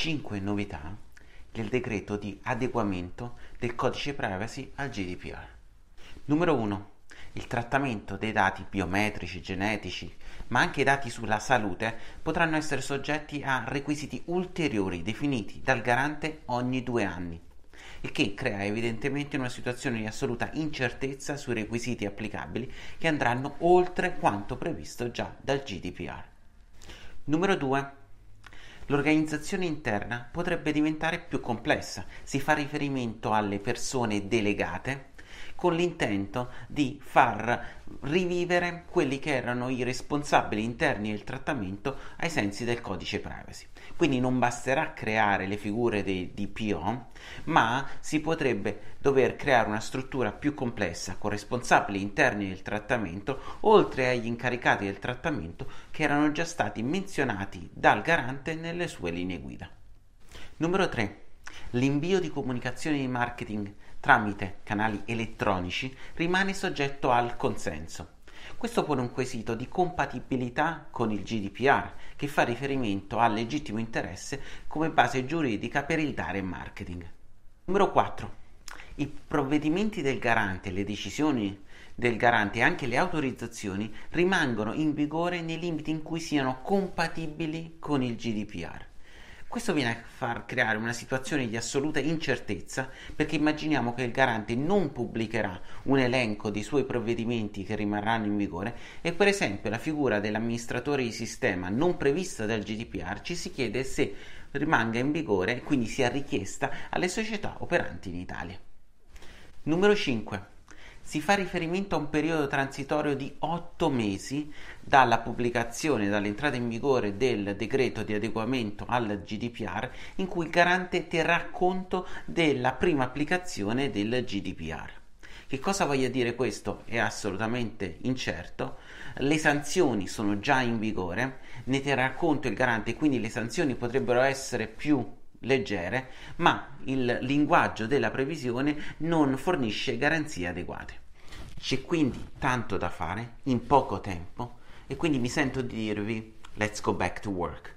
5 novità del decreto di adeguamento del codice privacy al GDPR. Numero 1. Il trattamento dei dati biometrici, genetici, ma anche i dati sulla salute potranno essere soggetti a requisiti ulteriori definiti dal garante ogni due anni, il che crea evidentemente una situazione di assoluta incertezza sui requisiti applicabili che andranno oltre quanto previsto già dal GDPR. Numero 2. L'organizzazione interna potrebbe diventare più complessa. Si fa riferimento alle persone delegate con l'intento di far rivivere quelli che erano i responsabili interni del trattamento ai sensi del codice privacy. Quindi non basterà creare le figure dei DPO, ma si potrebbe dover creare una struttura più complessa con responsabili interni del trattamento, oltre agli incaricati del trattamento che erano già stati menzionati dal garante nelle sue linee guida. Numero 3. L'invio di comunicazioni di marketing tramite canali elettronici rimane soggetto al consenso. Questo pone un quesito di compatibilità con il GDPR, che fa riferimento al legittimo interesse come base giuridica per il dare marketing. Numero 4. I provvedimenti del garante, le decisioni del garante e anche le autorizzazioni rimangono in vigore nei limiti in cui siano compatibili con il GDPR. Questo viene a far creare una situazione di assoluta incertezza perché immaginiamo che il garante non pubblicherà un elenco dei suoi provvedimenti che rimarranno in vigore e per esempio la figura dell'amministratore di sistema non prevista dal GDPR ci si chiede se rimanga in vigore e quindi sia richiesta alle società operanti in Italia. Numero 5 si fa riferimento a un periodo transitorio di otto mesi dalla pubblicazione, dall'entrata in vigore del decreto di adeguamento al GDPR, in cui il garante terrà conto della prima applicazione del GDPR. Che cosa voglia dire questo è assolutamente incerto. Le sanzioni sono già in vigore, ne terrà conto il garante, quindi le sanzioni potrebbero essere più leggere, ma il linguaggio della previsione non fornisce garanzie adeguate. C'è quindi tanto da fare in poco tempo e quindi mi sento di dirvi let's go back to work.